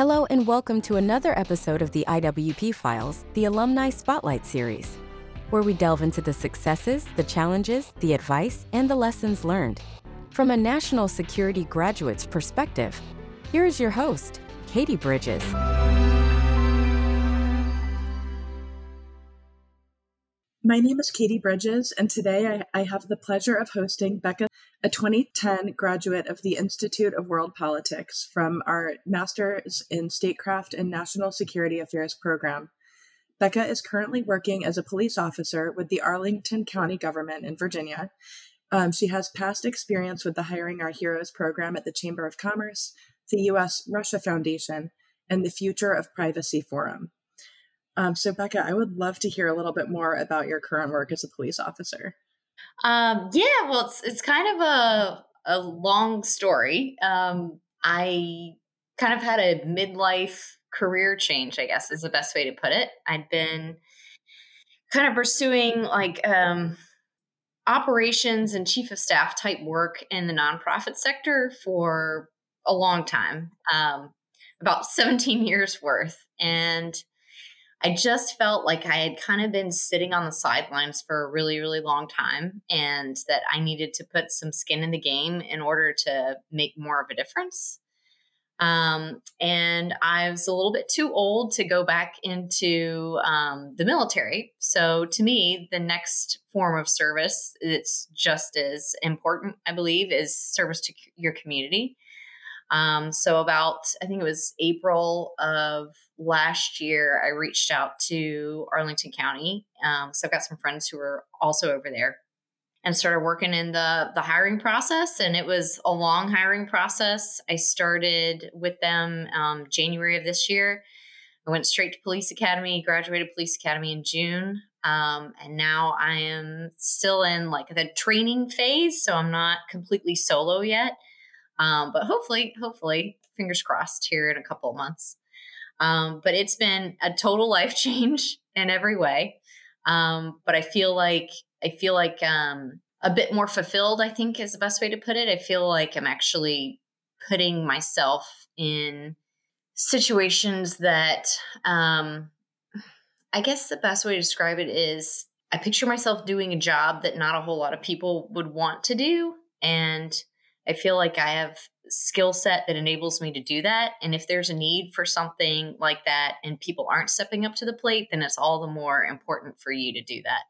Hello, and welcome to another episode of the IWP Files, the Alumni Spotlight Series, where we delve into the successes, the challenges, the advice, and the lessons learned. From a national security graduate's perspective, here is your host, Katie Bridges. My name is Katie Bridges, and today I, I, have the pleasure of hosting Bekah, a 2010 graduate of the Institute of World Politics from our Master's in Statecraft and National Security Affairs program. Bekah is currently working as a police officer with the Arlington County government in Virginia. Um, she has past experience with the Hiring Our Heroes program at the Chamber of Commerce, the U.S. Russia Foundation, and the Future of Privacy Forum. Um, so, Bekah, I would love to hear a little bit more about your current work as a police officer. Um, yeah, well, it's it's kind of a a long story. Um, I kind of had a midlife career change, I guess is the best way to put it. I'd been kind of pursuing like um, operations and chief of staff type work in the nonprofit sector for a long time, um, about 17 years worth. And I just felt like I had kind of been sitting on the sidelines for a really, really long time and that I needed to put some skin in the game in order to make more of a difference. Um, and I was a little bit too old to go back into um, the military. So to me, the next form of service that's just as important, I believe, is service to your community. Um, so about I think it was April of last year, I reached out to Arlington County. Um, so I've got some friends who are also over there, and started working in the the hiring process. And it was a long hiring process. I started with them um, January of this year. I went straight to police academy, graduated police academy in June. Um, and now I am still in like the training phase, so I'm not completely solo yet. Um, but hopefully, hopefully, fingers crossed here in a couple of months. Um, but it's been a total life change in every way. Um, but I feel like I feel like um, a bit more fulfilled. I think is the best way to put it. I feel like I'm actually putting myself in situations that um, I guess the best way to describe it is I picture myself doing a job that not a whole lot of people would want to do, and I feel like I have skill set that enables me to do that. And if there's a need for something like that and people aren't stepping up to the plate, then it's all the more important for you to do that.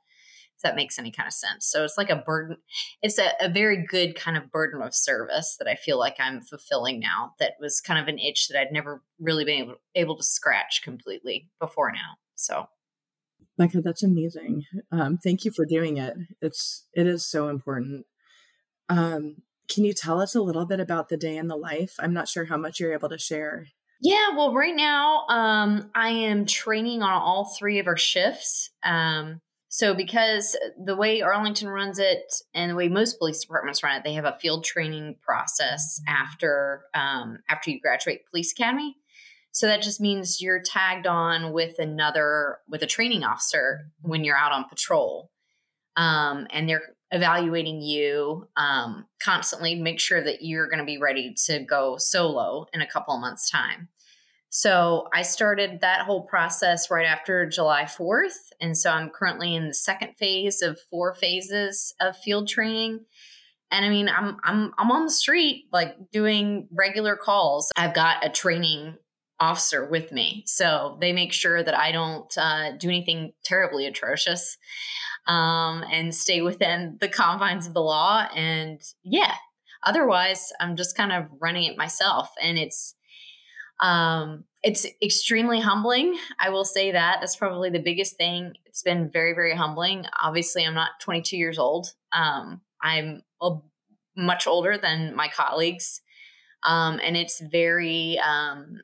If that makes any kind of sense. So it's like a burden, it's a, a very good kind of burden of service that I feel like I'm fulfilling now. That was kind of an itch that I'd never really been able, able to scratch completely before now. So Bekah, that's amazing. Um, thank you for doing it. It's it is so important. Um, can you tell us a little bit about the day in the life? I'm not sure how much you're able to share. Yeah, well, right now um, I am training on all three of our shifts. Um, so, because the way Arlington runs it and the way most police departments run it, they have a field training process after um, after you graduate police academy. So that just means you're tagged on with another with a training officer when you're out on patrol, um, and they're evaluating you um, constantly make sure that you're going to be ready to go solo in a couple of months' time. So I started that whole process right after July 4th. And so I'm currently in the second phase of four phases of field training. And I mean, I'm I'm I'm on the street like doing regular calls. I've got a training officer with me, so they make sure that I don't uh, do anything terribly atrocious um, and stay within the confines of the law. And yeah, otherwise, I'm just kind of running it myself. And it's, um, it's extremely humbling. I will say that. That's probably the biggest thing. It's been very, very humbling. Obviously, I'm not 22 years old. Um, I'm a, much older than my colleagues. Um, and it's very, um,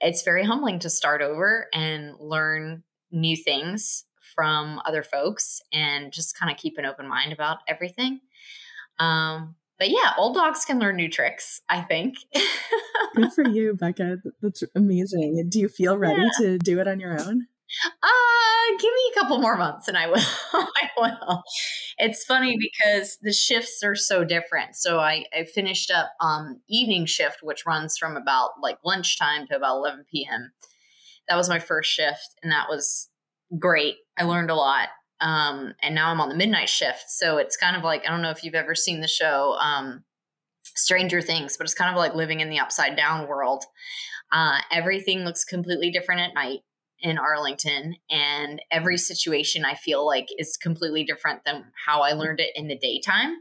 it's very humbling to start over and learn new things from other folks and just kind of keep an open mind about everything. Um, but yeah, old dogs can learn new tricks, I think. Good for you, Bekah. That's amazing. Do you feel ready yeah. to do it on your own? Uh, give me a couple more months and I will. I will. it's funny because the shifts are so different. So I, I finished up um evening shift, which runs from about like lunchtime to about 11 p.m. That was my first shift, and that was great. I learned a lot. Um, and now I'm on the midnight shift. So it's kind of like I don't know if you've ever seen the show um, Stranger Things, but it's kind of like living in the upside down world. Uh, everything looks completely different at night in Arlington, and every situation I feel like is completely different than how I learned it in the daytime.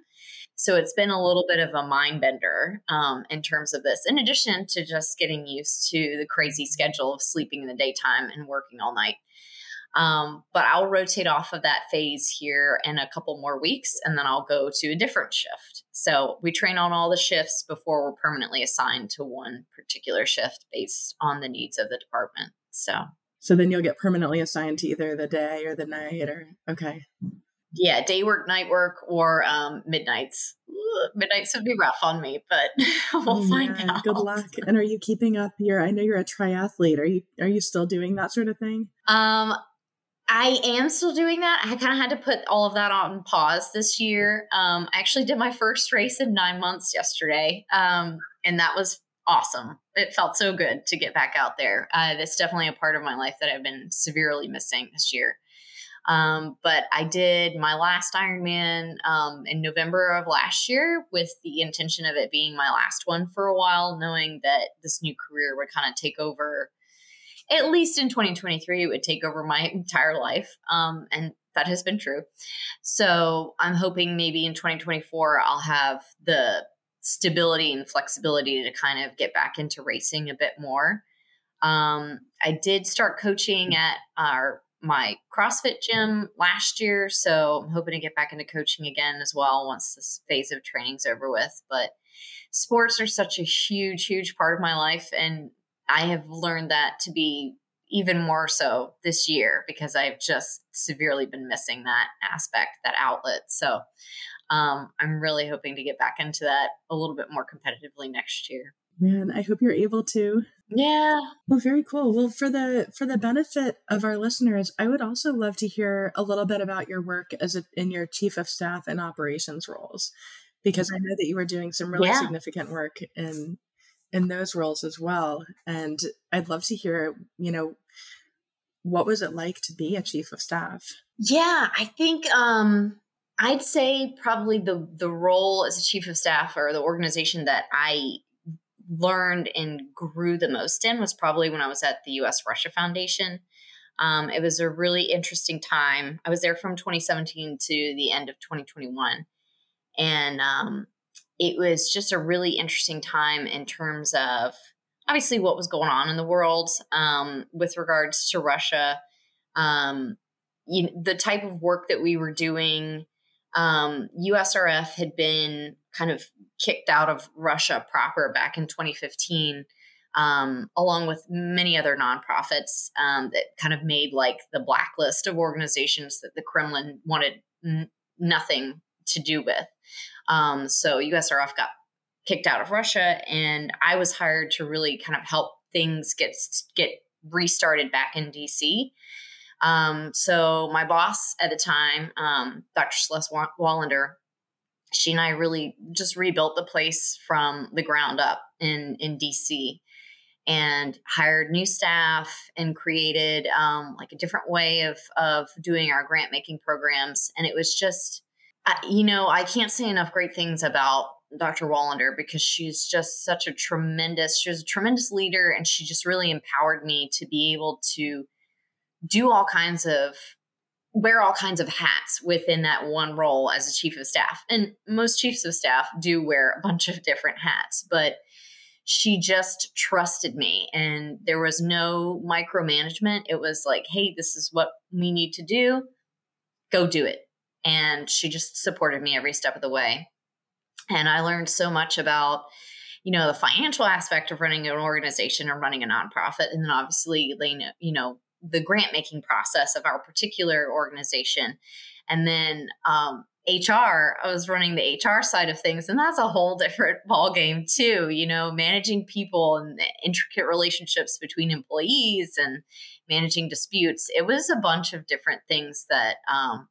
So it's been a little bit of a mind bender um, in terms of this, in addition to just getting used to the crazy schedule of sleeping in the daytime and working all night. Um, but I'll rotate off of that phase here in a couple more weeks, and then I'll go to a different shift. So we train on all the shifts before we're permanently assigned to one particular shift based on the needs of the department. So, so then you'll get permanently assigned to either the day or the night, or okay. Yeah, day work, night work, or um, midnights. midnights would be rough on me, but we'll find out. Good luck. And are you keeping up your? I know you're a triathlete. Are you are you still doing that sort of thing? Um, I am still doing that. I kind of had to put all of that on pause this year. Um, I actually did my first race in nine months yesterday, um, and that was awesome. It felt so good to get back out there. Uh, that's definitely a part of my life that I've been severely missing this year. Um, but I did my last Ironman um, in November of last year with the intention of it being my last one for a while, knowing that this new career would kind of take over at least in 2023, it would take over my entire life. Um, and that has been true. So I'm hoping maybe in 2024, I'll have the stability and flexibility to kind of get back into racing a bit more. Um, I did start coaching at our my CrossFit gym last year, so I'm hoping to get back into coaching again as well once this phase of training's over with. But sports are such a huge, huge part of my life, and I have learned that to be even more so this year because I've just severely been missing that aspect, that outlet. So um, I'm really hoping to get back into that a little bit more competitively next year. Man, I hope you're able to. Yeah. Well, very cool. Well, for the for the benefit of our listeners, I would also love to hear a little bit about your work as a, in your chief of staff and operations roles, because I know that you were doing some really yeah. significant work in in those roles as well. And I'd love to hear, you know, what was it like to be a chief of staff? Yeah, I think um I'd say probably the the role as a chief of staff or the organization that I learned and grew the most in was probably when I was at the US Russia Foundation. Um, it was a really interesting time. I was there from 2017 to the end of 2021. And um, it was just a really interesting time in terms of obviously what was going on in the world um, with regards to Russia. Um, you, the type of work that we were doing, um, USRF had been kind of kicked out of Russia proper back in 2015. Um, along with many other nonprofits um, that kind of made like the blacklist of organizations that the Kremlin wanted n- nothing to do with. Um, so USRF got kicked out of Russia, and I was hired to really kind of help things get get restarted back in DC. Um, so my boss at the time, um, Dr. Celeste Wallander, she and I really just rebuilt the place from the ground up in in DC and hired new staff and created um, like a different way of of doing our grant making programs and it was just You know, I can't say enough great things about Dr. Wallander because she's just such a tremendous, she was a tremendous leader and she just really empowered me to be able to do all kinds of wear all kinds of hats within that one role as a chief of staff. And most chiefs of staff do wear a bunch of different hats, but she just trusted me and there was no micromanagement. It was like, hey, this is what we need to do. Go do it and she just supported me every step of the way. And i learned so much about you know the financial aspect of running an organization or running a nonprofit and then obviously you know the grant making process of our particular organization. And then um, hr i was running the hr side of things and that's a whole different ball game too you know managing people and intricate relationships between employees and managing disputes. It was a bunch of different things that um,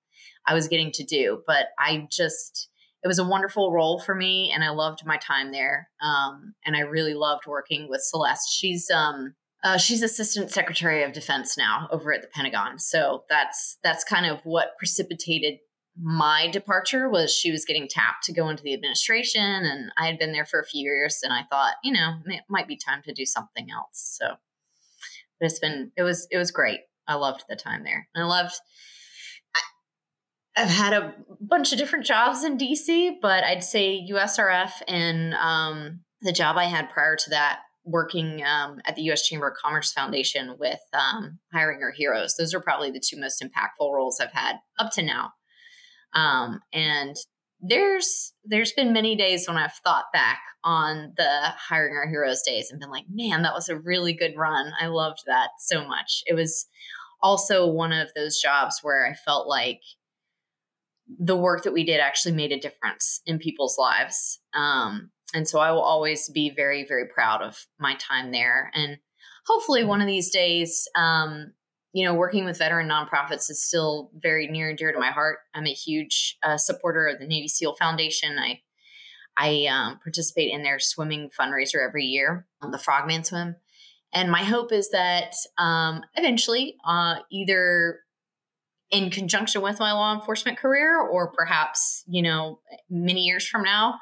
I was getting to do. But I just, it was a wonderful role for me and I loved my time there. Um, and I really loved working with Celeste. She's, um, uh, she's assistant secretary of defense now over at the Pentagon. So that's, that's kind of what precipitated my departure was she was getting tapped to go into the administration and I had been there for a few years and I thought, you know, it might be time to do something else. So it's been, it was, it was great. I loved the time there. And I loved, I've had a bunch of different jobs in DC, but I'd say USRF and um, the job I had prior to that, working um, at the U.S. Chamber of Commerce Foundation with um, hiring our heroes. Those are probably the two most impactful roles I've had up to now. Um, and there's there's been many days when I've thought back on the hiring our heroes days and been like, man, that was a really good run. I loved that so much. It was also one of those jobs where I felt like the work that we did actually made a difference in people's lives. Um, and so I will always be very, very proud of my time there. And hopefully, one of these days, um, you know, working with veteran nonprofits is still very near and dear to my heart. I'm a huge uh, supporter of the Navy SEAL Foundation. I I um, participate in their swimming fundraiser every year, the Frogman Swim. And my hope is that um, eventually, uh, either in conjunction with my law enforcement career, or perhaps you know, many years from now,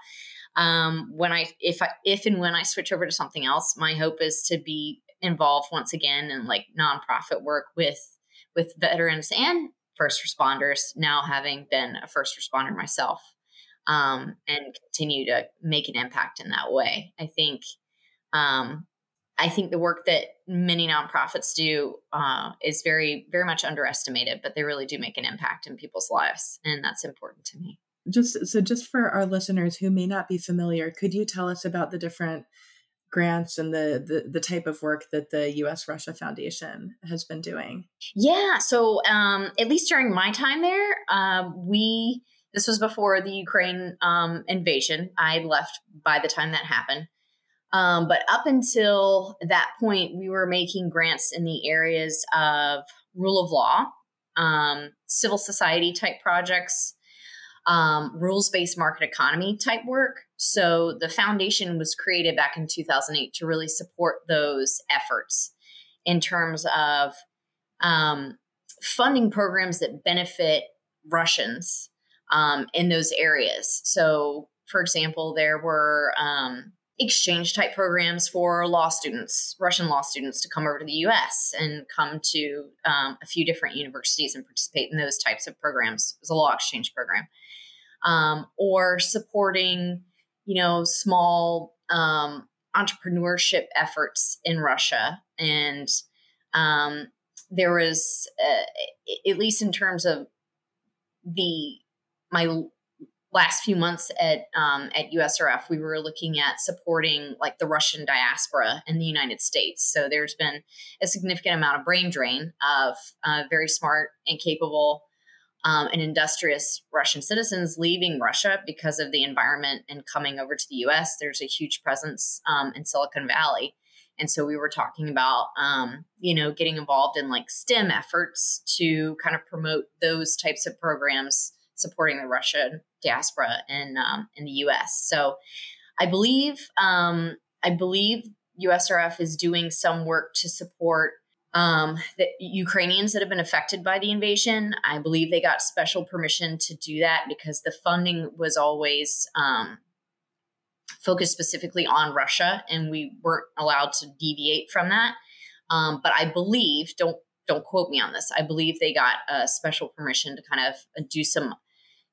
um, when I if I if and when I switch over to something else, my hope is to be involved once again in like nonprofit work with with veterans and first responders. Now having been a first responder myself, um, and continue to make an impact in that way. I think um, I think the work that many nonprofits do uh, is very, very much underestimated, but they really do make an impact in people's lives, and that's important to me. Just so, just for our listeners who may not be familiar, could you tell us about the different grants and the, the the, type of work that the U.S. Russia Foundation has been doing? Yeah, so um, at least during my time there, um, we this was before the Ukraine um, invasion. I left by the time that happened. Um, but up until that point, we were making grants in the areas of rule of law, um, civil society type projects, um, rules based market economy type work. So the foundation was created back in 2008 to really support those efforts in terms of um, funding programs that benefit Russians um, in those areas. So, for example, there were um, exchange type programs for law students, Russian law students, to come over to the US and come to um, a few different universities and participate in those types of programs. It was a law exchange program. Um, or supporting, you know, small um, entrepreneurship efforts in Russia. And um, there was, uh, at least in terms of the my last few months at um, at USRF, we were looking at supporting like the Russian diaspora in the United States. So there's been a significant amount of brain drain of uh, very smart and capable um, and industrious Russian citizens leaving Russia because of the environment and coming over to the U.S. There's a huge presence um, in Silicon Valley. And so we were talking about, um, you know, getting involved in like STEM efforts to kind of promote those types of programs supporting the Russian diaspora in um, in the U.S. So I believe um, I believe USRF is doing some work to support um, the Ukrainians that have been affected by the invasion. I believe they got special permission to do that because the funding was always um, focused specifically on Russia, and we weren't allowed to deviate from that. Um, but I believe don't don't quote me on this. I believe they got a special permission to kind of do some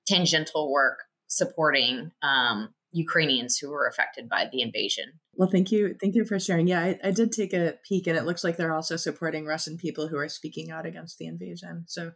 tangential work supporting um, Ukrainians who were affected by the invasion. Well, thank you. Thank you for sharing. Yeah, I, I, did take a peek and it looks like they're also supporting Russian people who are speaking out against the invasion. So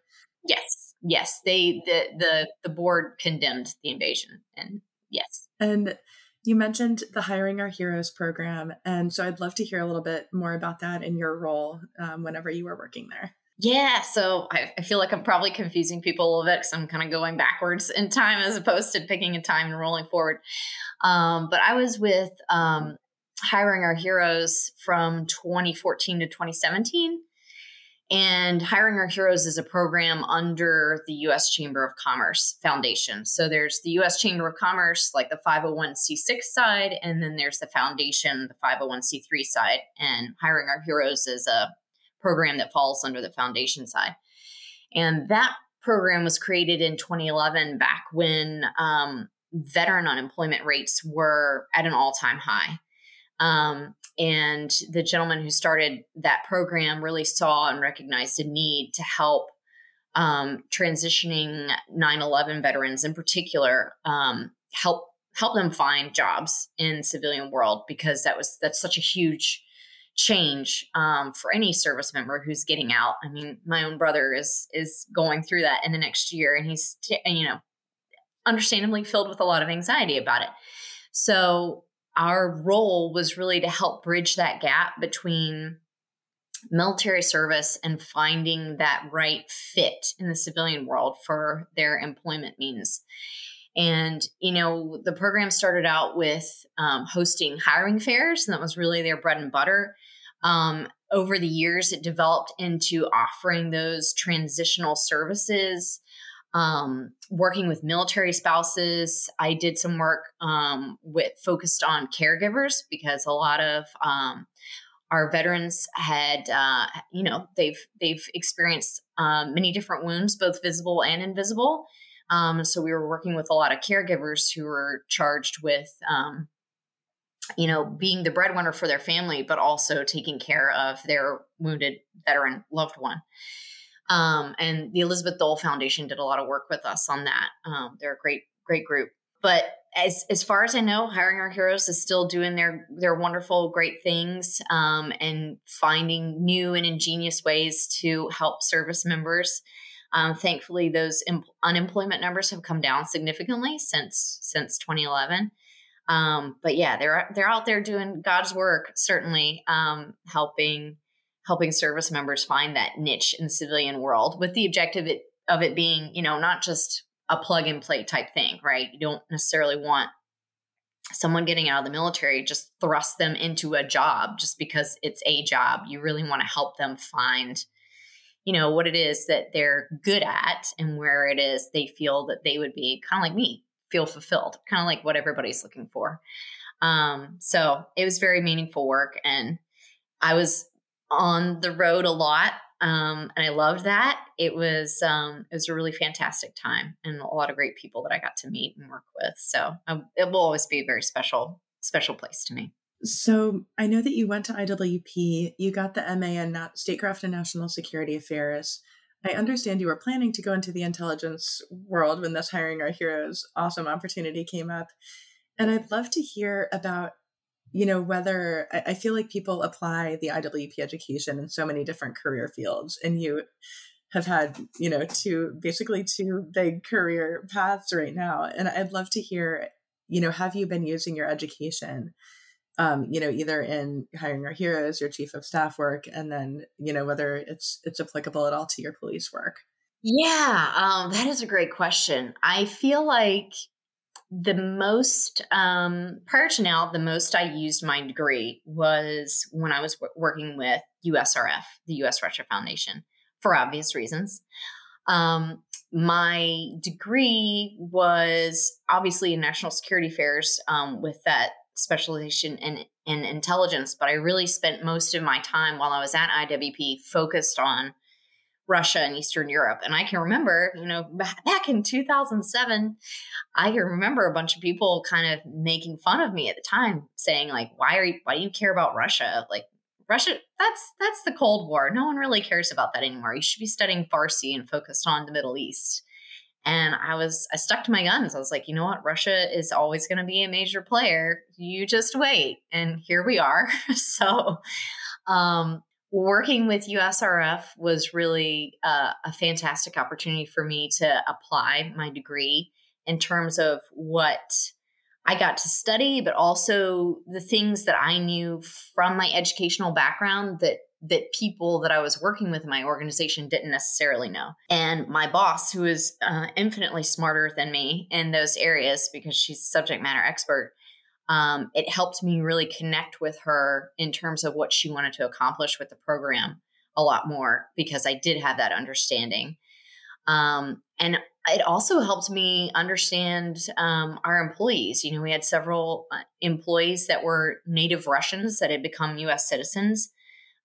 Yes. Yes. They the the the board condemned the invasion and yes. And you mentioned the Hiring Our Heroes program. And so I'd love to hear a little bit more about that in your role um, whenever you were working there. Yeah, so I, I, feel like I'm probably confusing people a little bit because I'm kind of going backwards in time as opposed to picking a time and rolling forward. Um, but I was with um, hiring our heroes from 2014 to 2017. And Hiring Our Heroes is a program under the US Chamber of Commerce Foundation. So there's the US Chamber of Commerce, like the 501c6 side, and then there's the foundation, the 501c3 side. And Hiring Our Heroes is a program that falls under the foundation side. And that program was created in 2011, back when um, veteran unemployment rates were at an all time high. Um, and the gentleman who started that program really saw and recognized a need to help um, transitioning 9/11 veterans, in particular, um, help help them find jobs in civilian world because that was that's such a huge change um, for any service member who's getting out. I mean, my own brother is is going through that in the next year, and he's you know understandably filled with a lot of anxiety about it. So our role was really to help bridge that gap between military service and finding that right fit in the civilian world for their employment means. And, you know, the program started out with um, hosting hiring fairs, and that was really their bread and butter. Um, over the years, it developed into offering those transitional services um, working with military spouses. I did some work um, with focused on caregivers because a lot of um, our veterans had, uh, you know, they've they've experienced um, many different wounds, both visible and invisible. Um, so we were working with a lot of caregivers who were charged with, um, you know, being the breadwinner for their family, but also taking care of their wounded veteran loved one. Um, and the Elizabeth Dole Foundation did a lot of work with us on that. Um, they're a great, great group. But as as far as I know, hiring our heroes is still doing their their wonderful, great things um, and finding new and ingenious ways to help service members. Um, thankfully, those imp- unemployment numbers have come down significantly since since 2011. Um, but yeah, they're they're out there doing God's work, certainly um, helping helping service members find that niche in the civilian world with the objective of it being, you know, not just a plug and play type thing, right? You don't necessarily want someone getting out of the military just thrust them into a job just because it's a job. You really want to help them find you know what it is that they're good at and where it is they feel that they would be kind of like me feel fulfilled kind of like what everybody's looking for um, so it was very meaningful work and i was on the road a lot. Um, and I loved that. It was um, it was a really fantastic time and a lot of great people that I got to meet and work with. So um, it will always be a very special special place to me. So I know that you went to IWP. You got the MA in Statecraft and National Security Affairs. I understand you were planning to go into the intelligence world when this hiring our heroes awesome opportunity came up. And I'd love to hear about you know whether I, feel like people apply the iwp education in so many different career fields and you have had you know two basically two big career paths right now and i'd love to hear you know have you been using your education um, you know either in hiring our heroes your chief of staff work and then you know whether it's it's applicable at all to your police work? Yeah um, that is a great question. I feel like the most um, prior to now the most i used my degree was when i was w- working with usrf the us russia foundation for obvious reasons. Um, my degree was obviously in national security affairs um, with that specialization in, in intelligence but i really spent most of my time while i was at iwp focused on Russia and Eastern Europe. And I can remember, you know, back in 2007, I can remember a bunch of people kind of making fun of me at the time, saying like, "Why are you? Why do you care about Russia? Like, Russia? That's that's the Cold War. No one really cares about that anymore. You should be studying Farsi and focused on the Middle East." And I was, I stuck to my guns. I was like, you know what? Russia is always going to be a major player. You just wait. And here we are. so, um, working with USRF was really uh, a fantastic opportunity for me to apply my degree in terms of what I got to study, but also the things that I knew from my educational background that that people that I was working with in my organization didn't necessarily know. And my boss, who is uh, infinitely smarter than me in those areas because she's subject matter expert, um, it helped me really connect with her in terms of what she wanted to accomplish with the program a lot more because I did have that understanding. Um, and it also helped me understand um, our employees. You know, we had several uh, employees that were native Russians that had become US citizens.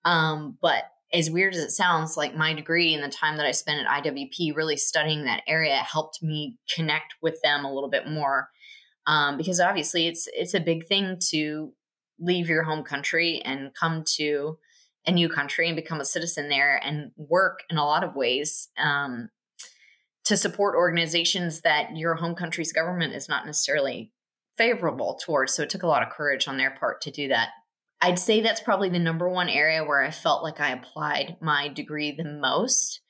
Um, but as weird as it sounds, like my degree and the time that I spent at IWP really studying that area helped me connect with them a little bit more. Um, because obviously it's it's a big thing to leave your home country and come to a new country and become a citizen there and work in a lot of ways um, to support organizations that your home country's government is not necessarily favorable towards. So it took a lot of courage on their part to do that. I'd say that's probably the number one area where I felt like I applied my degree the most.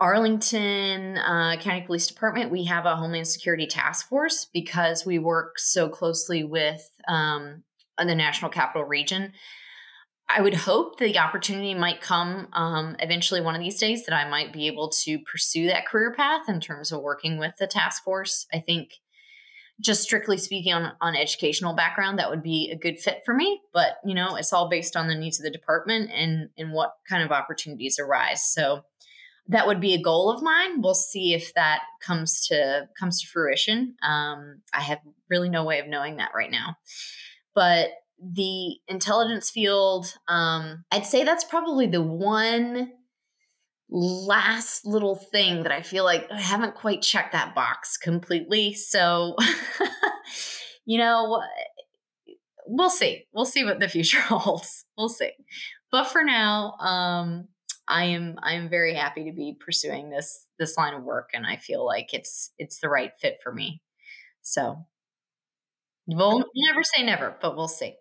Arlington uh, County Police Department, we have a Homeland Security Task Force because we work so closely with um, the National Capital Region. I would hope the opportunity might come um, eventually one of these days that I might be able to pursue that career path in terms of working with the task force. I think, just strictly speaking on, on educational background, that would be a good fit for me. But you know, it's all based on the needs of the department and and what kind of opportunities arise. So that would be a goal of mine. We'll see if that comes to comes to fruition. Um, I have really no way of knowing that right now, but the intelligence field, um, I'd say that's probably the one last little thing that I feel like I haven't quite checked that box completely. So, you know, we'll see. We'll see what the future holds. We'll see. But for now, um, I am I am very happy to be pursuing this this line of work, and I feel like it's it's the right fit for me. So, we'll never say never, but we'll see.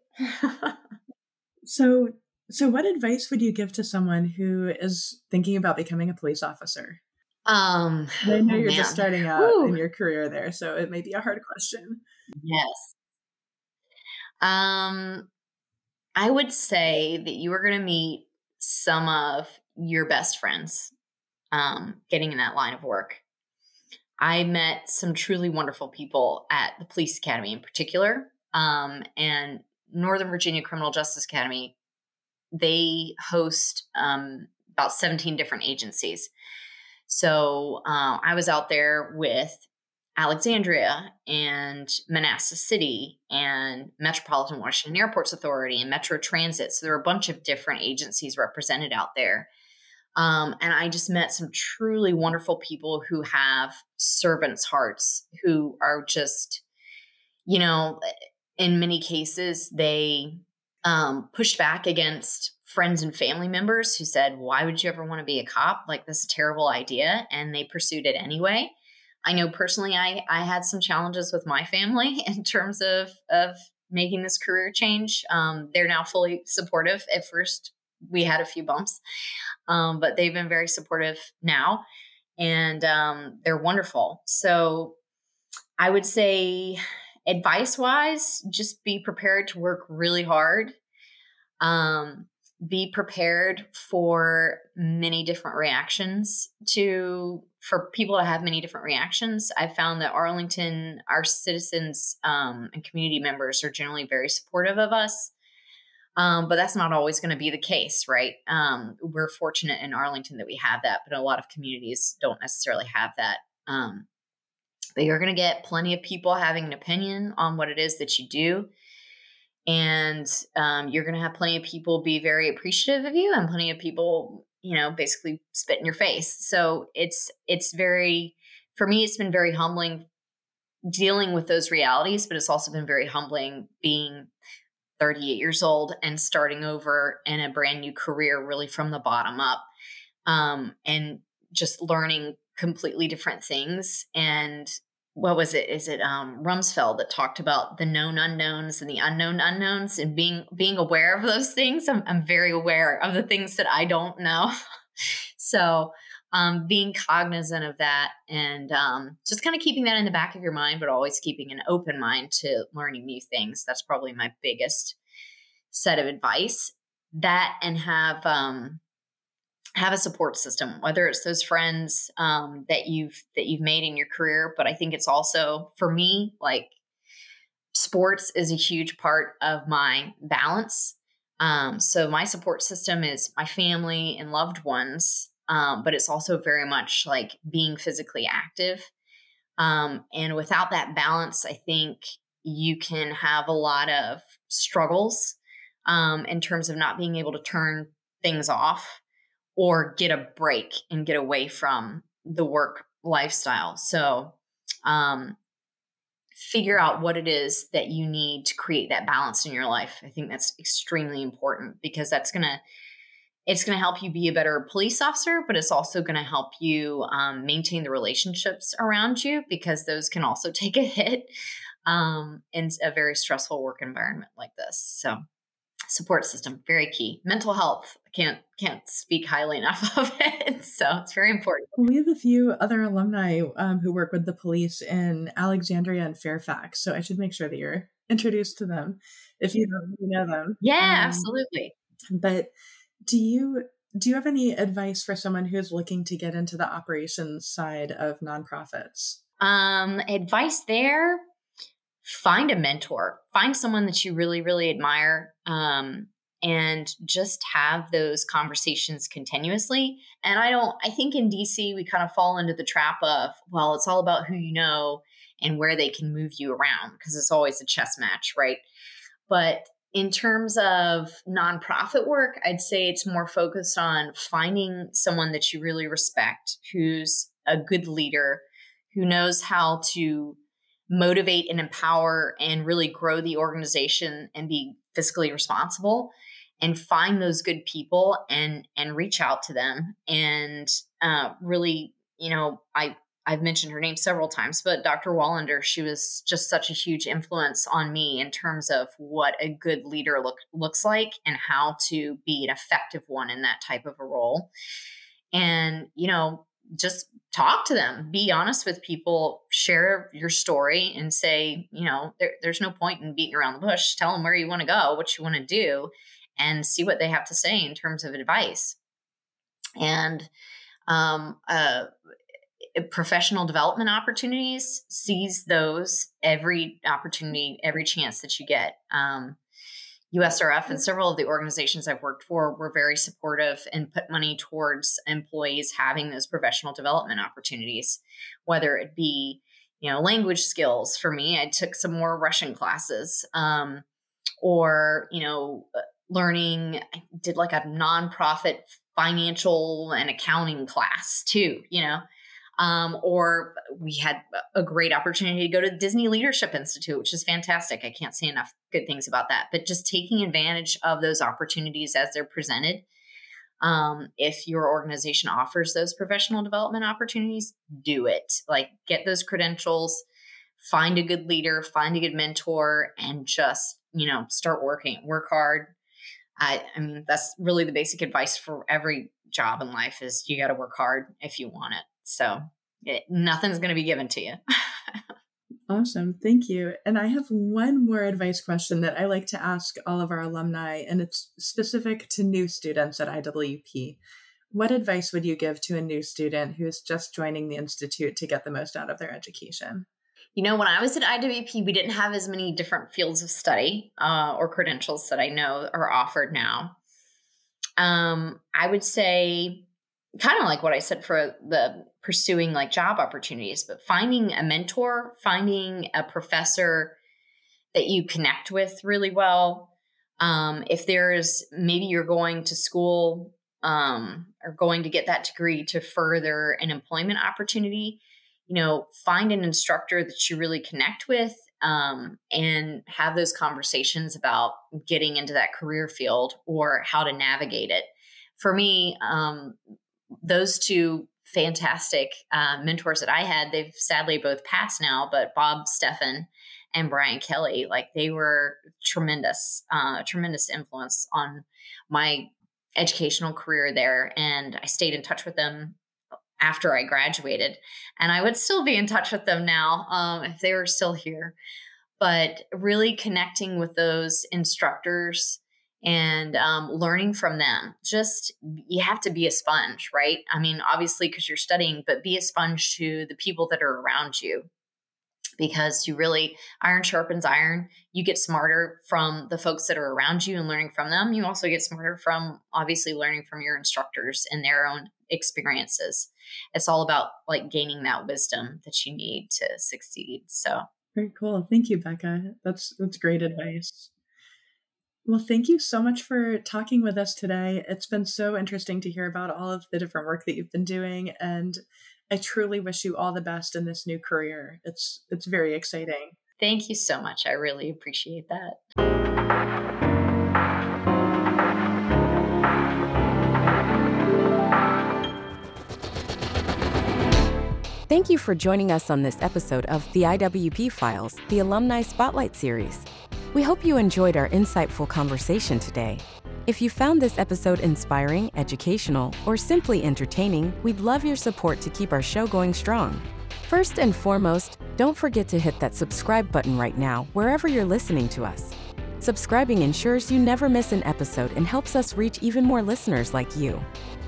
so, so what advice would you give to someone who is thinking about becoming a police officer? Um, I know oh, you're man. just starting out in your career there, so it may be a hard question. Yes. Um, I would say that you are going to meet some of your best friends um, getting in that line of work. I met some truly wonderful people at the police academy in particular. Um, and Northern Virginia Criminal Justice Academy, they host um, about 17 different agencies. So uh, I was out there with Alexandria and Manassas City and Metropolitan Washington Airports Authority and Metro Transit. So there are a bunch of different agencies represented out there. Um, and I just met some truly wonderful people who have servants' hearts, who are just, you know, in many cases, they um, pushed back against friends and family members who said, Why would you ever want to be a cop? Like, this is a terrible idea. And they pursued it anyway. I know personally, I, I had some challenges with my family in terms of, of making this career change. Um, they're now fully supportive. At first, we had a few bumps, um, but they've been very supportive now. And um, they're wonderful. So I would say advice wise, just be prepared to work really hard. Um, be prepared for many different reactions to for people to have many different reactions. I found that arlington our citizens um, and community members are generally very supportive of us. Um, but that's not always going to be the case right? Um, we're fortunate in arlington that we have that but a lot of communities don't necessarily have that. Um, you're going to get plenty of people having an opinion on what it is that you do. And um, you're going to have plenty of people be very appreciative of you and plenty of people, you know, basically spit in your face. So it's, it's very, for me, it's been very humbling dealing with those realities, but it's also been very humbling being 38 years old and starting over in a brand new career, really from the bottom up. Um, and just learning completely different things and what was it? Is it um, Rumsfeld that talked about the known unknowns and the unknown unknowns and being being aware of those things? I'm, I'm very aware of the things that I don't know. so um, being cognizant of that and um, just kind of keeping that in the back of your mind, but always keeping an open mind to learning new things. That's probably my biggest set of advice. That and have um, have a support system whether it's those friends um, that you've that you've made in your career but i think it's also for me like sports is a huge part of my balance Um, so my support system is my family and loved ones, um, but it's also very much like being physically active. Um, and without that balance, I think you can have a lot of struggles um, in terms of not being able to turn things off or get a break and get away from the work lifestyle. So, um, figure out what it is that you need to create that balance in your life. I think that's extremely important because that's going to it's going to help you be a better police officer, but it's also going to help you um, maintain the relationships around you because those can also take a hit um, in a very stressful work environment like this. So, support system very key. Mental health can't can't speak highly enough of it. So it's very important. We have a few other alumni um, who work with the police in Alexandria and Fairfax, so I should make sure that you're introduced to them if you don't know them. Yeah, um, absolutely. But do you do you have any advice for someone who's looking to get into the operations side of nonprofits? Um, advice there: find a mentor, find someone that you really, really admire, um, and just have those conversations continuously. And I don't. I think in DC we kind of fall into the trap of well, it's all about who you know and where they can move you around because it's always a chess match, right? But in terms of nonprofit work, I'd say it's more focused on finding someone that you really respect, who's a good leader, who knows how to motivate and empower and really grow the organization and be fiscally responsible and find those good people and and reach out to them and uh, really you know i I've mentioned her name several times, but Dr. Wallander, she was just such a huge influence on me in terms of what a good leader look, looks like and how to be an effective one in that type of a role. And, you know, just talk to them, be honest with people, share your story and say, you know, there, there's no point in beating around the bush. Tell them where you want to go, what you want to do, and see what they have to say in terms of advice. And, um, uh, uh, professional development opportunities seize those every opportunity every chance that you get. Um, usrf and several of the organizations i've worked for were very supportive and put money towards employees having those professional development opportunities whether it be you know language skills. For me i took some more russian classes um, or you know uh, learning i did like a nonprofit financial and accounting class too you know um, or we had a great opportunity to go to the Disney Leadership Institute, which is fantastic. I can't say enough good things about that. But just taking advantage of those opportunities as they're presented. Um, if your organization offers those professional development opportunities, do it. Like get those credentials, find a good leader, find a good mentor, and just, you know, start working, work hard. I, I mean, that's really the basic advice for every job in life is you got to work hard if you want it. So it, nothing's going to be given to you. awesome. Thank you. And I have one more advice question that I like to ask all of our alumni, and it's specific to new students at IWP. What advice would you give to a new student who is just joining the Institute to get the most out of their education? You know, when I was at IWP, we didn't have as many different fields of study uh, or credentials that I know are offered now. Um, I would say, kind of like what I said for the pursuing like job opportunities, but finding a mentor, finding a professor that you connect with really well. Um, if there's maybe you're going to school um, or going to get that degree to further an employment opportunity, you know, find an instructor that you really connect with um, and have those conversations about getting into that career field or how to navigate it. For me, um, those two fantastic uh, mentors that I had, they've sadly both passed now, but Bob Steffen and Brian Kelly, like they were tremendous, uh, tremendous influence on my educational career there. And I stayed in touch with them after I graduated. And I would still be in touch with them now um, if they were still here. But really connecting with those instructors and um, learning from them. Just you have to be a sponge, right? I mean, obviously, because you're studying, but be a sponge to the people that are around you. Because you really iron sharpens iron. You get smarter from the folks that are around you and learning from them. You also get smarter from obviously learning from your instructors and their own experiences. It's all about like gaining that wisdom that you need to succeed so. Very cool. Thank you Bekah. That's that's great advice. Well, thank you so much for talking with us today. It's been so interesting to hear about all of the different work that you've been doing and I truly wish you all the best in this new career. It's it's very exciting. Thank you so much. I really appreciate that. Thank you for joining us on this episode of the IWP Files, the Alumni Spotlight Series. We hope you enjoyed our insightful conversation today. If you found this episode inspiring, educational, or simply entertaining, we'd love your support to keep our show going strong. First and foremost, don't forget to hit that subscribe button right now, wherever you're listening to us. Subscribing ensures you never miss an episode and helps us reach even more listeners like you.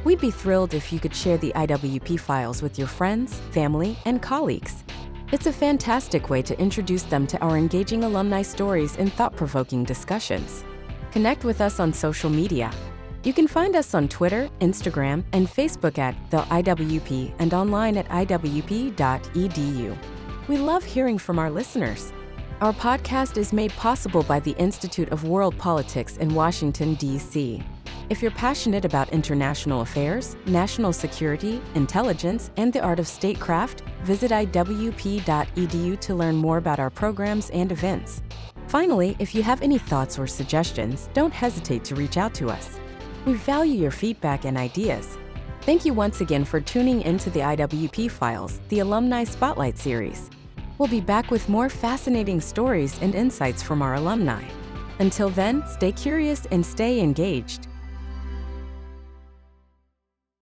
We'd be thrilled if you could share the IWP files with your friends, family, and colleagues. It's a fantastic way to introduce them to our engaging alumni stories and thought provoking discussions. Connect with us on social media. You can find us on Twitter, Instagram, and Facebook at the IWP and online at iwp.edu. We love hearing from our listeners. Our podcast is made possible by the Institute of World Politics in Washington, D.C. If you're passionate about international affairs, national security, intelligence, and the art of statecraft, visit iwp.edu to learn more about our programs and events. Finally, if you have any thoughts or suggestions, don't hesitate to reach out to us. We value your feedback and ideas. Thank you once again for tuning into the IWP Files, the Alumni Spotlight Series. We'll be back with more fascinating stories and insights from our alumni. Until then, stay curious and stay engaged.